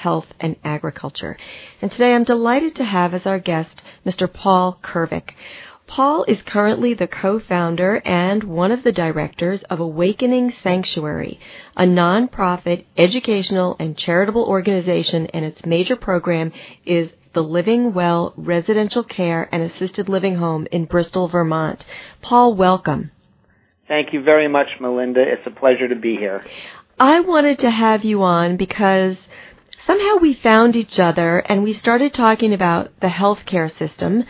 health, and agriculture. And today I'm delighted to have as our guest Mr. Paul Kervick. Paul is currently the co-founder and one of the directors of Awakening Sanctuary, a nonprofit educational and charitable organization and its major program is the Living Well Residential Care and Assisted Living Home in Bristol, Vermont. Paul, welcome. Thank you very much, Melinda. It's a pleasure to be here. I wanted to have you on because somehow we found each other and we started talking about the healthcare system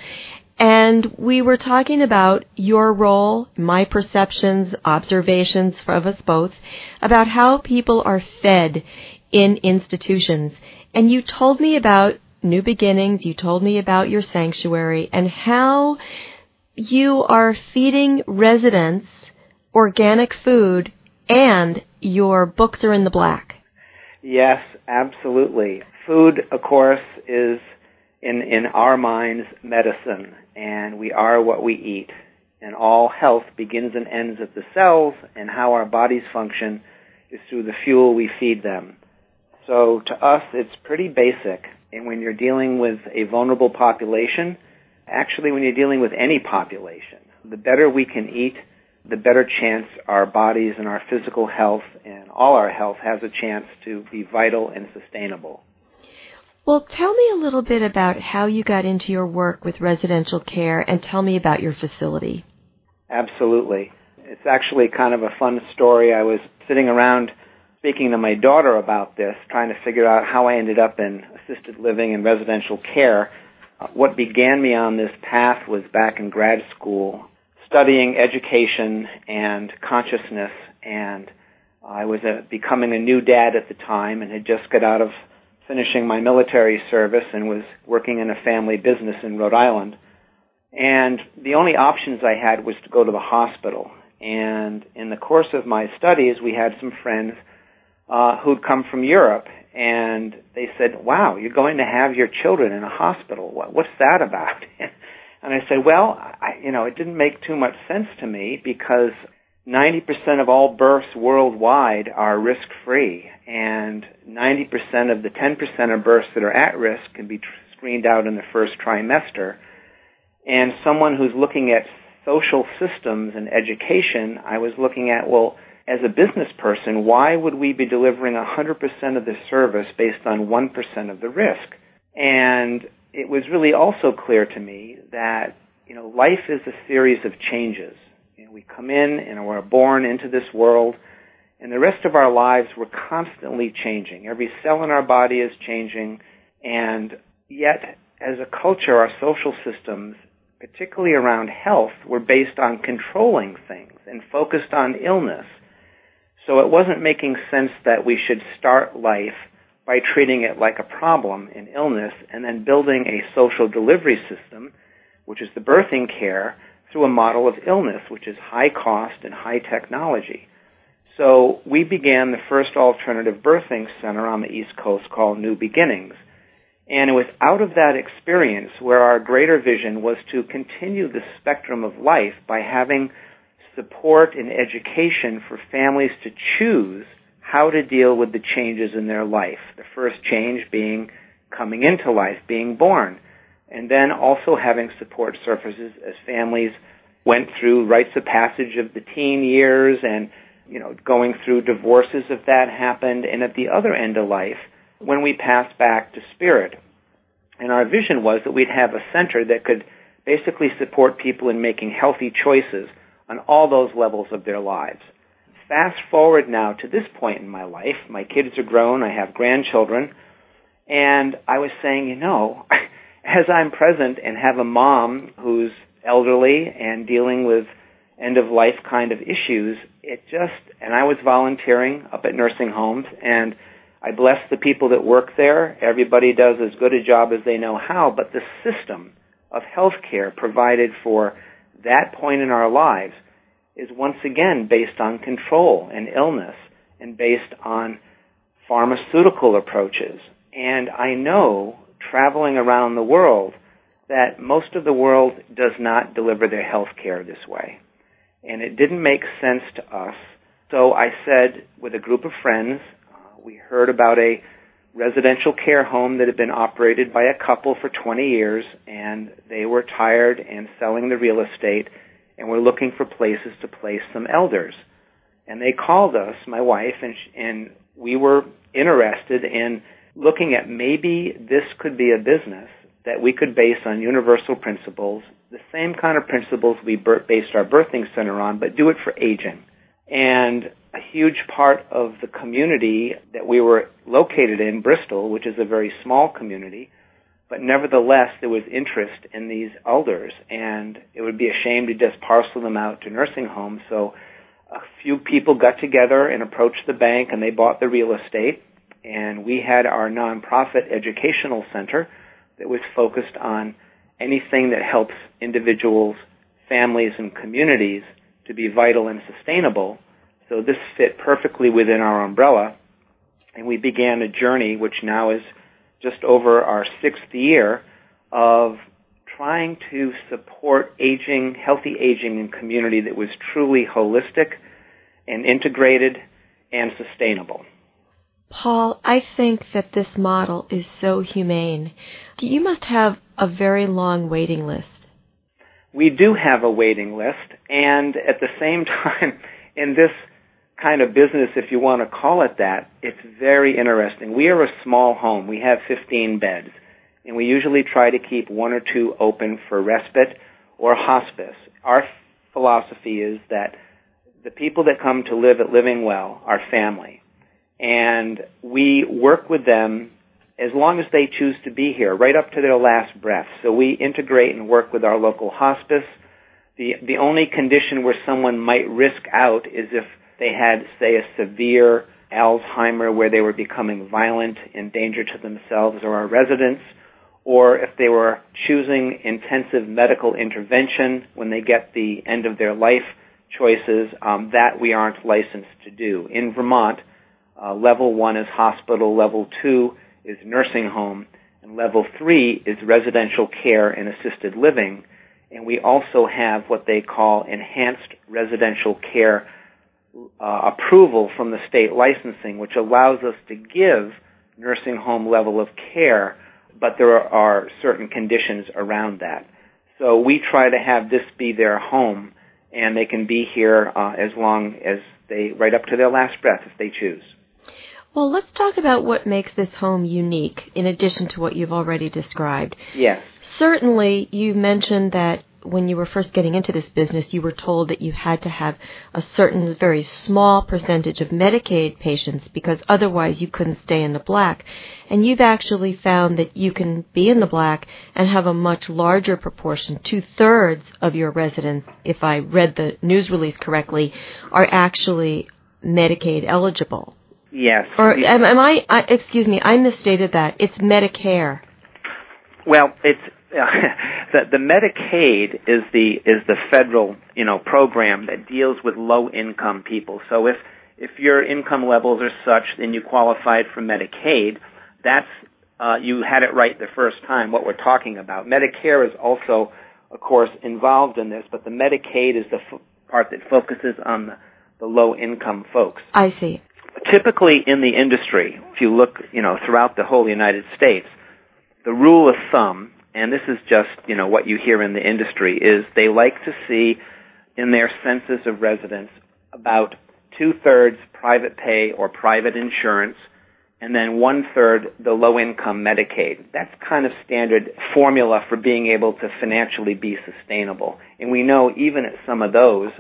and we were talking about your role, my perceptions, observations of us both, about how people are fed in institutions. And you told me about New Beginnings, you told me about your sanctuary, and how you are feeding residents organic food and your books are in the black. Yes, absolutely. Food, of course, is in, in our minds medicine, and we are what we eat. And all health begins and ends at the cells, and how our bodies function is through the fuel we feed them. So to us, it's pretty basic. And when you're dealing with a vulnerable population, actually when you're dealing with any population, the better we can eat, the better chance our bodies and our physical health and all our health has a chance to be vital and sustainable. Well, tell me a little bit about how you got into your work with residential care and tell me about your facility. Absolutely. It's actually kind of a fun story. I was sitting around speaking to my daughter about this, trying to figure out how I ended up in assisted living and residential care. What began me on this path was back in grad school studying education and consciousness, and I was a, becoming a new dad at the time and had just got out of finishing my military service and was working in a family business in Rhode Island. And the only options I had was to go to the hospital. And in the course of my studies, we had some friends uh, who'd come from Europe, and they said, "Wow, you're going to have your children in a hospital. What, what's that about?" And I said, well, I, you know, it didn't make too much sense to me because 90% of all births worldwide are risk free, and 90% of the 10% of births that are at risk can be tr- screened out in the first trimester. And someone who's looking at social systems and education, I was looking at, well, as a business person, why would we be delivering 100% of the service based on 1% of the risk? And it was really also clear to me that you know life is a series of changes. You know, we come in and we're born into this world, and the rest of our lives we're constantly changing. Every cell in our body is changing, and yet as a culture, our social systems, particularly around health, were based on controlling things and focused on illness. So it wasn't making sense that we should start life by treating it like a problem in illness and then building a social delivery system, which is the birthing care, through a model of illness, which is high cost and high technology. So we began the first alternative birthing center on the East Coast called New Beginnings. And it was out of that experience where our greater vision was to continue the spectrum of life by having support and education for families to choose how to deal with the changes in their life. The first change being coming into life, being born, and then also having support surfaces as families went through rites of passage of the teen years and you know going through divorces if that happened and at the other end of life when we passed back to spirit and our vision was that we'd have a center that could basically support people in making healthy choices on all those levels of their lives fast forward now to this point in my life. My kids are grown. I have grandchildren. And I was saying, you know, as I'm present and have a mom who's elderly and dealing with end of life kind of issues, it just, and I was volunteering up at nursing homes and I bless the people that work there. Everybody does as good a job as they know how, but the system of healthcare provided for that point in our lives is once again based on control and illness and based on pharmaceutical approaches. And I know traveling around the world that most of the world does not deliver their health care this way. And it didn't make sense to us. So I said with a group of friends, uh, we heard about a residential care home that had been operated by a couple for 20 years and they were tired and selling the real estate and we're looking for places to place some elders. And they called us, my wife, and, and we were interested in looking at maybe this could be a business that we could base on universal principles, the same kind of principles we based our birthing center on, but do it for aging. And a huge part of the community that we were located in, Bristol, which is a very small community, but nevertheless there was interest in these elders, and it would be a shame to just parcel them out to nursing homes. So a few people got together and approached the bank, and they bought the real estate. And we had our nonprofit educational center that was focused on anything that helps individuals, families, and communities to be vital and sustainable. So this fit perfectly within our umbrella. And we began a journey which now is just over our sixth year of trying to support aging, healthy aging in community that was truly holistic and integrated and sustainable. Paul, I think that this model is so humane. You must have a very long waiting list. We do have a waiting list, and at the same time, in this kind of business, if you want to call it that, it's very interesting. We are a small home. We have 15 beds, and we usually try to keep one or two open for respite or hospice. Our philosophy is that the people that come to live at Living Well are family and we work with them as long as they choose to be here, right up to their last breath. So we integrate and work with our local hospice. The the only condition where someone might risk out is if they had, say, a severe Alzheimer where they were becoming violent and danger to themselves or our residents, or if they were choosing intensive medical intervention when they get the end of their life choices, um, that we aren't licensed to do. In Vermont, uh, level one is hospital, level two is nursing home, and level three is residential care and assisted living. And we also have what they call enhanced residential care uh, approval from the state licensing, which allows us to give nursing home level of care, but there are certain conditions around that. So we try to have this be their home, and they can be here uh, as long as they, right up to their last breath if they choose. Well, let's talk about what makes this home unique in addition to what you've already described. Yes. Certainly, you mentioned that when you were first getting into this business, you were told that you had to have a certain very small percentage of Medicaid patients because otherwise you couldn't stay in the black. And you've actually found that you can be in the black and have a much larger proportion. Two thirds of your residents, if I read the news release correctly, are actually Medicaid eligible. Yes. Or am, am I, I? Excuse me, I misstated that. It's Medicare. Well, it's the the Medicaid is the is the federal you know program that deals with low income people. So if if your income levels are such, then you qualified for Medicaid. That's uh, you had it right the first time. What we're talking about. Medicare is also, of course, involved in this, but the Medicaid is the f- part that focuses on the, the low income folks. I see typically in the industry, if you look, you know, throughout the whole United States, the rule of thumb, and this is just, you know, what you hear in the industry, is they like to see in their census of residents about two thirds private pay or private insurance, and then one third the low income Medicaid. That's kind of standard formula for being able to financially be sustainable. And we know even at some of those,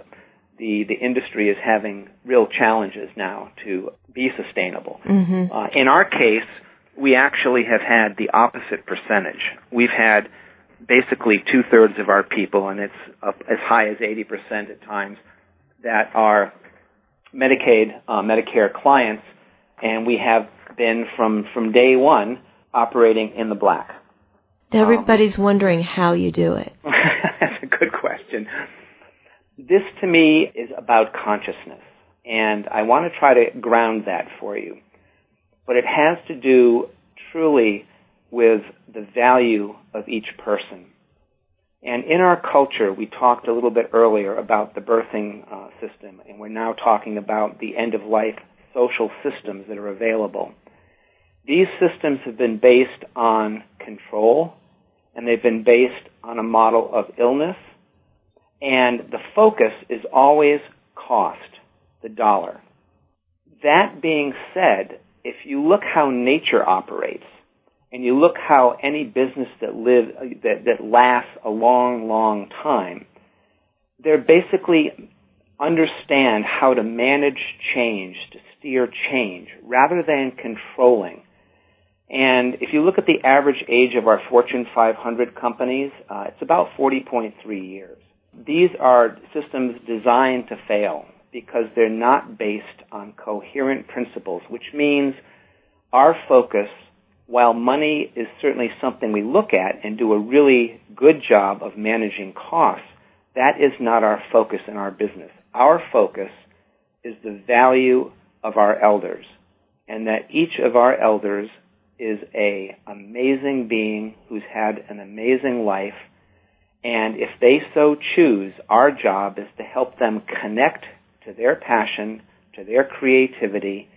the, the industry is having real challenges now to be sustainable. Mm-hmm. Uh, in our case, we actually have had the opposite percentage. We've had basically two thirds of our people, and it's up as high as 80% at times, that are Medicaid, uh, Medicare clients, and we have been from, from day one operating in the black. Everybody's um, wondering how you do it. That's a good question. This to me is about consciousness, and I want to try to ground that for you. But it has to do truly with the value of each person. And in our culture, we talked a little bit earlier about the birthing uh, system, and we're now talking about the end of life social systems that are available. These systems have been based on control, and they've been based on a model of illness, and the focus is always cost, the dollar. That being said, if you look how nature operates, and you look how any business that live that, that lasts a long, long time, they're basically understand how to manage change, to steer change, rather than controlling. And if you look at the average age of our Fortune 500 companies, uh, it's about 40.3 years. These are systems designed to fail because they're not based on coherent principles, which means our focus, while money is certainly something we look at and do a really good job of managing costs, that is not our focus in our business. Our focus is the value of our elders and that each of our elders is a amazing being who's had an amazing life and if they so choose our job is to help them connect to their passion to their creativity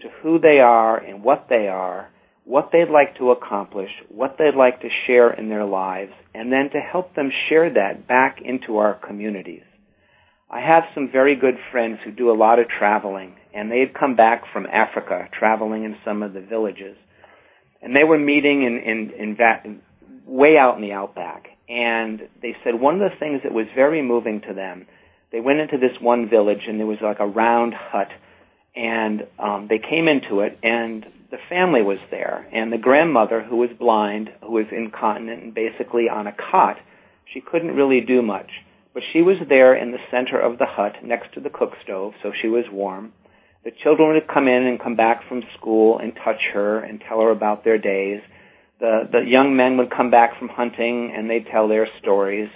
to who they are and what they are what they'd like to accomplish what they'd like to share in their lives and then to help them share that back into our communities I have some very good friends who do a lot of traveling and they had come back from Africa, traveling in some of the villages, and they were meeting in in, in va- way out in the outback. And they said one of the things that was very moving to them, they went into this one village and there was like a round hut, and um, they came into it and the family was there, and the grandmother who was blind, who was incontinent and basically on a cot, she couldn't really do much. But she was there in the center of the hut next to the cook stove, so she was warm. The children would come in and come back from school and touch her and tell her about their days. The, the young men would come back from hunting and they'd tell their stories.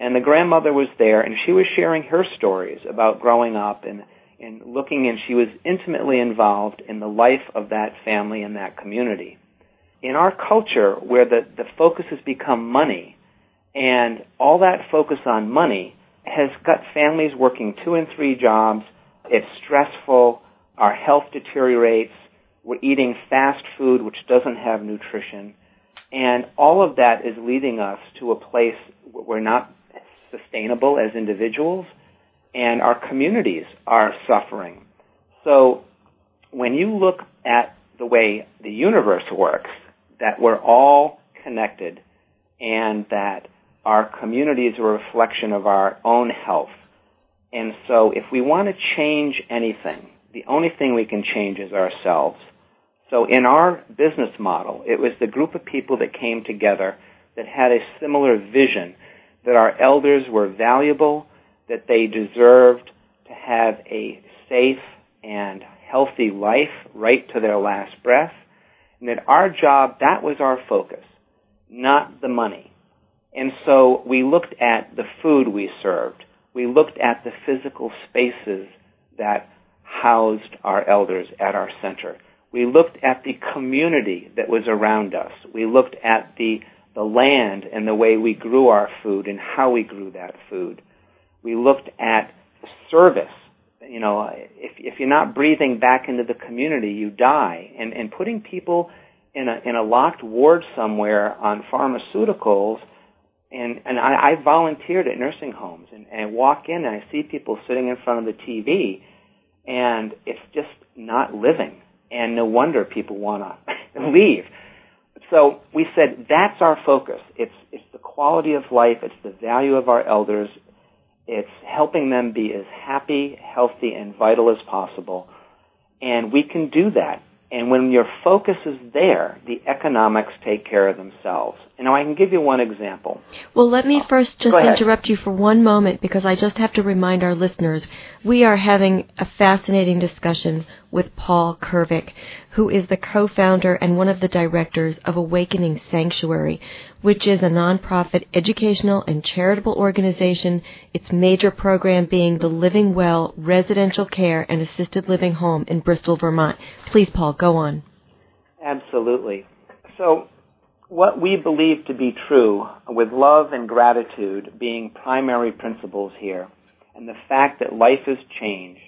And the grandmother was there and she was sharing her stories about growing up and, and looking and she was intimately involved in the life of that family and that community. In our culture where the, the focus has become money and all that focus on money has got families working two and three jobs it's stressful. Our health deteriorates. We're eating fast food, which doesn't have nutrition. And all of that is leading us to a place where we're not sustainable as individuals, and our communities are suffering. So when you look at the way the universe works, that we're all connected and that our communities are a reflection of our own health, and so if we want to change anything, the only thing we can change is ourselves. So in our business model, it was the group of people that came together that had a similar vision that our elders were valuable, that they deserved to have a safe and healthy life right to their last breath, and that our job, that was our focus, not the money. And so we looked at the food we served we looked at the physical spaces that housed our elders at our center. We looked at the community that was around us. We looked at the, the land and the way we grew our food and how we grew that food. We looked at service. You know, if, if you're not breathing back into the community, you die. And, and putting people in a, in a locked ward somewhere on pharmaceuticals and and I, I volunteered at nursing homes and, and walk in and I see people sitting in front of the TV, and it's just not living. And no wonder people want to leave. So we said that's our focus. It's it's the quality of life. It's the value of our elders. It's helping them be as happy, healthy, and vital as possible. And we can do that and when your focus is there, the economics take care of themselves. And now I can give you one example. Well, let me uh, first just interrupt you for one moment because I just have to remind our listeners we are having a fascinating discussion with Paul Kervick, who is the co-founder and one of the directors of Awakening Sanctuary, which is a nonprofit educational and charitable organization, its major program being the Living Well Residential Care and Assisted Living Home in Bristol, Vermont. Please, Paul, go on. Absolutely. So, what we believe to be true, with love and gratitude being primary principles here, and the fact that life has changed,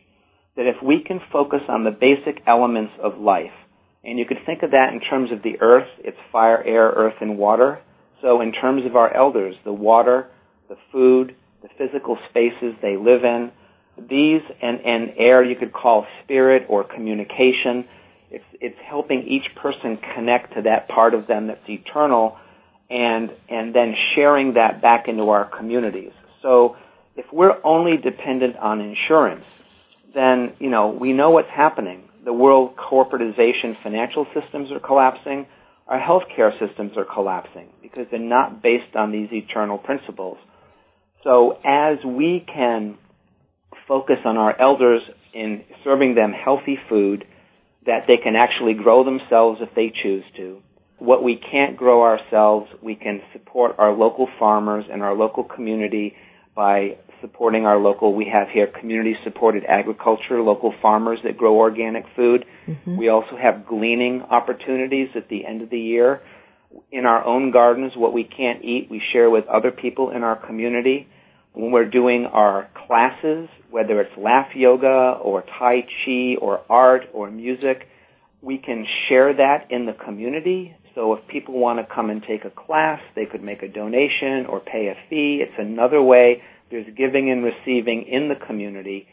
that if we can focus on the basic elements of life, and you could think of that in terms of the earth, it's fire, air, earth, and water. So in terms of our elders, the water, the food, the physical spaces they live in, these and, and air you could call spirit or communication. It's, it's helping each person connect to that part of them that's eternal and, and then sharing that back into our communities. So if we're only dependent on insurance, then, you know, we know what's happening. The world corporatization financial systems are collapsing. Our healthcare systems are collapsing because they're not based on these eternal principles. So as we can focus on our elders in serving them healthy food that they can actually grow themselves if they choose to. What we can't grow ourselves, we can support our local farmers and our local community by supporting our local, we have here community supported agriculture, local farmers that grow organic food. Mm-hmm. We also have gleaning opportunities at the end of the year. In our own gardens, what we can't eat, we share with other people in our community. When we're doing our classes, whether it's laugh yoga or Tai Chi or art or music, we can share that in the community. So if people want to come and take a class, they could make a donation or pay a fee. It's another way there's giving and receiving in the community,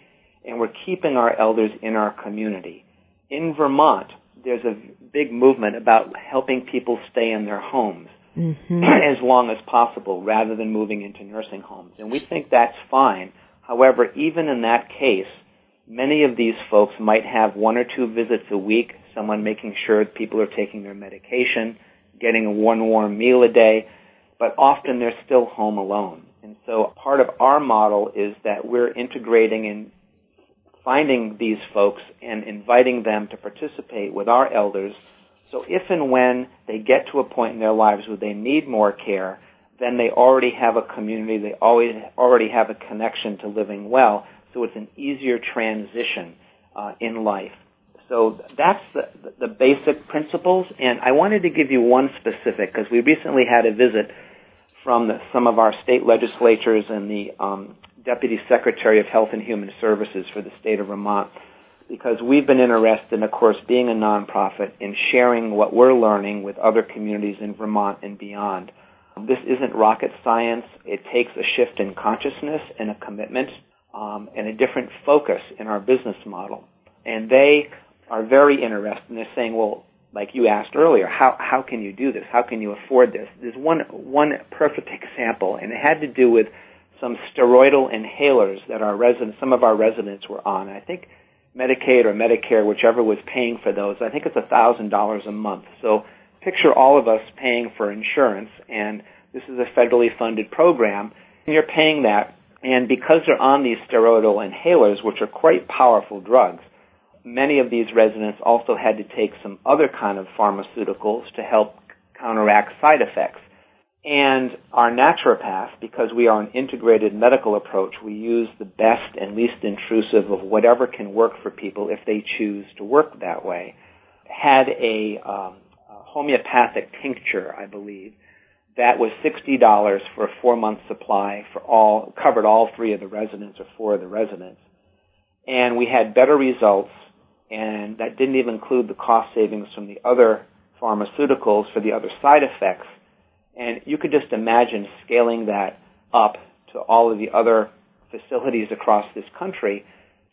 and we're keeping our elders in our community. In Vermont, there's a big movement about helping people stay in their homes mm-hmm. as long as possible rather than moving into nursing homes. And we think that's fine. However, even in that case, many of these folks might have one or two visits a week, someone making sure people are taking their medication, getting one warm meal a day, but often they're still home alone. And so part of our model is that we're integrating and finding these folks and inviting them to participate with our elders. So if and when they get to a point in their lives where they need more care, then they already have a community, they always already have a connection to living well, so it's an easier transition uh, in life. So that's the, the basic principles, and I wanted to give you one specific because we recently had a visit from the, some of our state legislatures and the um, Deputy Secretary of Health and Human Services for the state of Vermont because we've been interested in, of course, being a nonprofit in sharing what we're learning with other communities in Vermont and beyond. This isn't rocket science. It takes a shift in consciousness and a commitment um, and a different focus in our business model. And they are very interested and they're saying, well, like you asked earlier, how how can you do this? How can you afford this? There's one one perfect example, and it had to do with some steroidal inhalers that our residents, some of our residents were on. I think Medicaid or Medicare, whichever was paying for those. I think it's a thousand dollars a month. So picture all of us paying for insurance, and this is a federally funded program, and you're paying that, and because they're on these steroidal inhalers, which are quite powerful drugs, many of these residents also had to take some other kind of pharmaceuticals to help counteract side effects. And our naturopath, because we are an integrated medical approach, we use the best and least intrusive of whatever can work for people if they choose to work that way, had a, um, homeopathic tincture, I believe, that was $60 for a four month supply for all, covered all three of the residents or four of the residents. And we had better results and that didn't even include the cost savings from the other pharmaceuticals for the other side effects. And you could just imagine scaling that up to all of the other facilities across this country.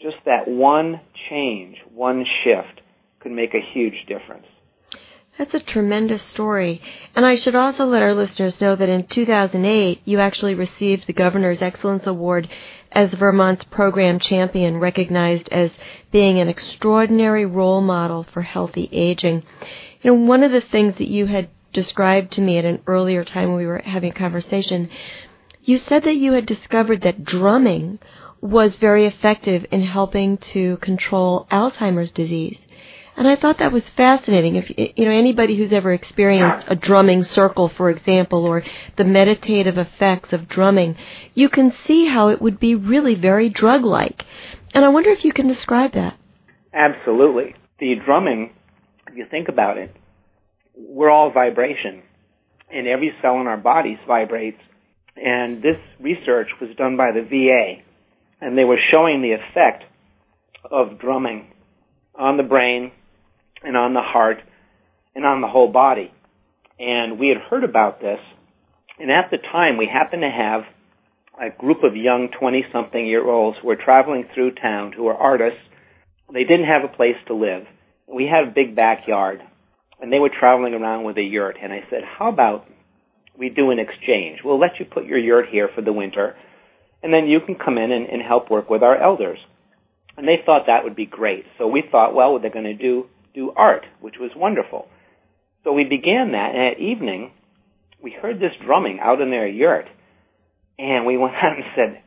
Just that one change, one shift could make a huge difference. That's a tremendous story. And I should also let our listeners know that in 2008, you actually received the Governor's Excellence Award as Vermont's program champion, recognized as being an extraordinary role model for healthy aging. You know, one of the things that you had described to me at an earlier time when we were having a conversation, you said that you had discovered that drumming was very effective in helping to control Alzheimer's disease. And I thought that was fascinating. If you know anybody who's ever experienced a drumming circle, for example, or the meditative effects of drumming, you can see how it would be really very drug-like. And I wonder if you can describe that. Absolutely. The drumming, if you think about it, we're all vibration, and every cell in our bodies vibrates. And this research was done by the VA, and they were showing the effect of drumming on the brain and on the heart and on the whole body. And we had heard about this, and at the time we happened to have a group of young 20 something year olds who were traveling through town who were artists. They didn't have a place to live. We had a big backyard, and they were traveling around with a yurt. And I said, How about we do an exchange? We'll let you put your yurt here for the winter, and then you can come in and, and help work with our elders. And they thought that would be great. So we thought, well, what they're going to do do art, which was wonderful. So we began that, and at evening, we heard this drumming out in their yurt, and we went out and said,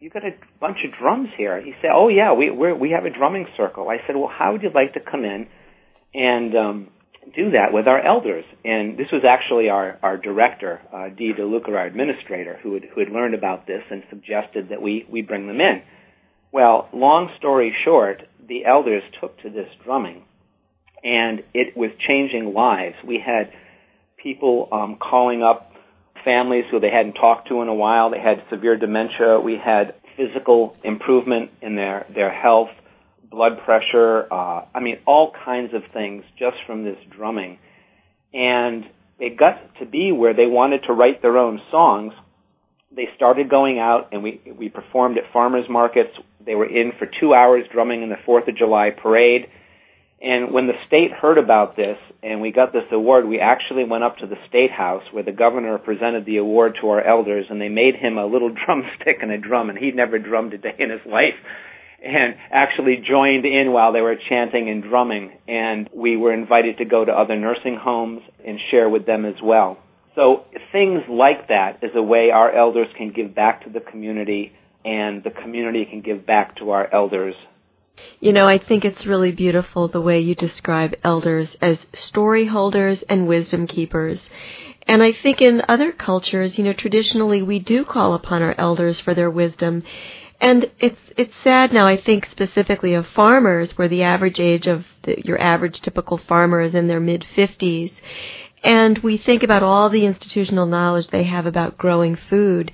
"You got a bunch of drums here?" He said, "Oh yeah, we we we have a drumming circle." I said, "Well, how would you like to come in and um, do that with our elders?" And this was actually our our director, uh, Dee DeLuca, our administrator, who had who had learned about this and suggested that we we bring them in. Well, long story short, the elders took to this drumming and it was changing lives. We had people um, calling up families who they hadn't talked to in a while. They had severe dementia. We had physical improvement in their their health, blood pressure. Uh, I mean, all kinds of things just from this drumming, and it got to be where they wanted to write their own songs. They started going out, and we we performed at farmers markets. They were in for two hours drumming in the Fourth of July parade and when the state heard about this and we got this award, we actually went up to the state house where the governor presented the award to our elders and they made him a little drumstick and a drum and he'd never drummed a day in his life and actually joined in while they were chanting and drumming and we were invited to go to other nursing homes and share with them as well. So things like that is a way our elders can give back to the community and the community can give back to our elders you know, I think it's really beautiful the way you describe elders as story holders and wisdom keepers. And I think in other cultures, you know, traditionally we do call upon our elders for their wisdom. And it's it's sad now. I think specifically of farmers, where the average age of the, your average typical farmer is in their mid fifties, and we think about all the institutional knowledge they have about growing food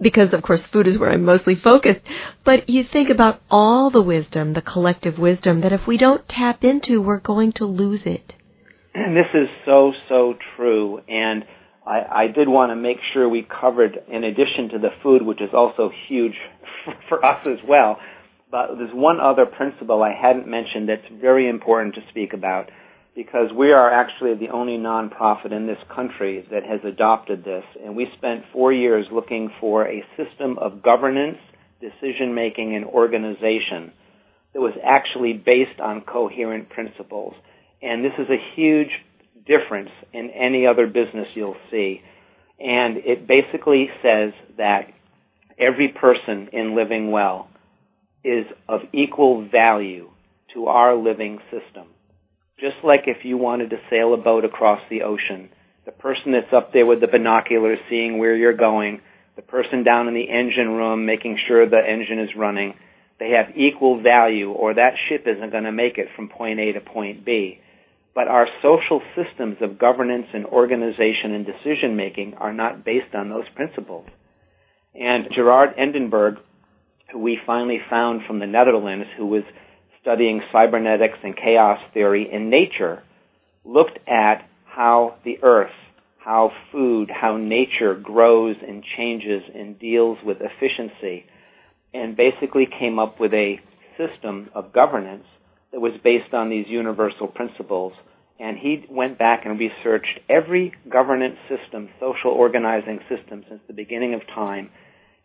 because of course food is where I'm mostly focused, but you think about all the wisdom, the collective wisdom that if we don't tap into, we're going to lose it. And this is so, so true. And I, I did want to make sure we covered, in addition to the food, which is also huge for us as well, but there's one other principle I hadn't mentioned that's very important to speak about because we are actually the only nonprofit in this country that has adopted this. And we spent four years looking for a system of governance, decision making, and organization that was actually based on coherent principles. And this is a huge difference in any other business you'll see. And it basically says that every person in living well is of equal value to our living system. Just like if you wanted to sail a boat across the ocean, the person that's up there with the binoculars seeing where you're going, the person down in the engine room making sure the engine is running, they have equal value or that ship isn't going to make it from point A to point B. But our social systems of governance and organization and decision making are not based on those principles. And Gerard Endenburg, who we finally found from the Netherlands, who was studying cybernetics and chaos theory in nature looked at how the earth, how food, how nature grows and changes and deals with efficiency, and basically came up with a system of governance that was based on these universal principles. And he went back and researched every governance system, social organizing system since the beginning of time,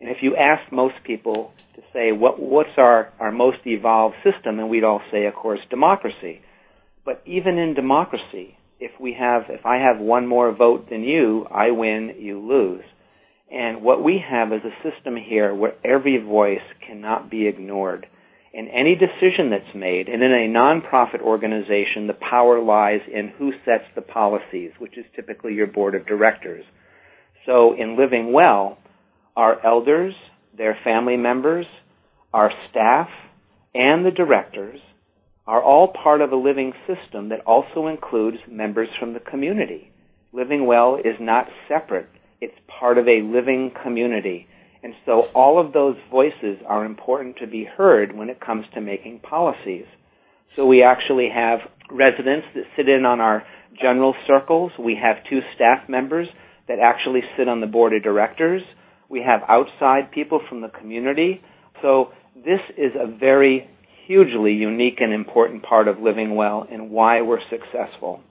and if you ask most people to say what what's our, our most evolved system, and we'd all say, of course, democracy. But even in democracy, if we have if I have one more vote than you, I win, you lose. And what we have is a system here where every voice cannot be ignored. And any decision that's made, and in a nonprofit organization, the power lies in who sets the policies, which is typically your board of directors. So in Living Well, our elders, their family members, our staff, and the directors are all part of a living system that also includes members from the community. Living Well is not separate. It's part of a living community. And so all of those voices are important to be heard when it comes to making policies. So we actually have residents that sit in on our general circles. We have two staff members that actually sit on the board of directors. We have outside people from the community. So this is a very hugely unique and important part of living well and why we're successful.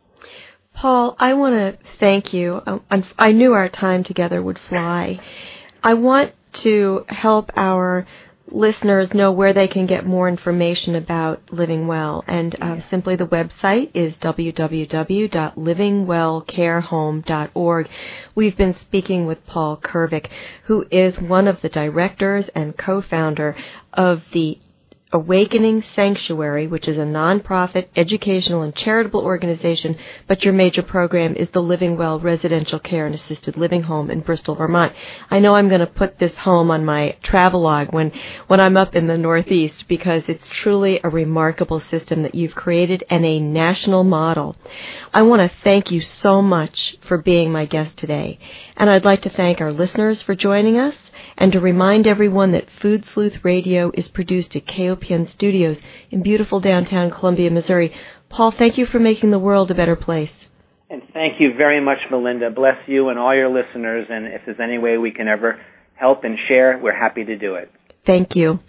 Paul, I want to thank you. I knew our time together would fly. I want to help our listeners know where they can get more information about Living Well. And uh, simply the website is www.livingwellcarehome.org. We've been speaking with Paul Kervick, who is one of the directors and co-founder of the Awakening Sanctuary, which is a nonprofit, educational, and charitable organization, but your major program is the Living Well Residential Care and Assisted Living Home in Bristol, Vermont. I know I'm going to put this home on my travelogue when, when I'm up in the Northeast because it's truly a remarkable system that you've created and a national model. I want to thank you so much for being my guest today. And I'd like to thank our listeners for joining us and to remind everyone that Food Sleuth Radio is produced at KOPN Studios in beautiful downtown Columbia, Missouri. Paul, thank you for making the world a better place. And thank you very much, Melinda. Bless you and all your listeners. And if there's any way we can ever help and share, we're happy to do it. Thank you.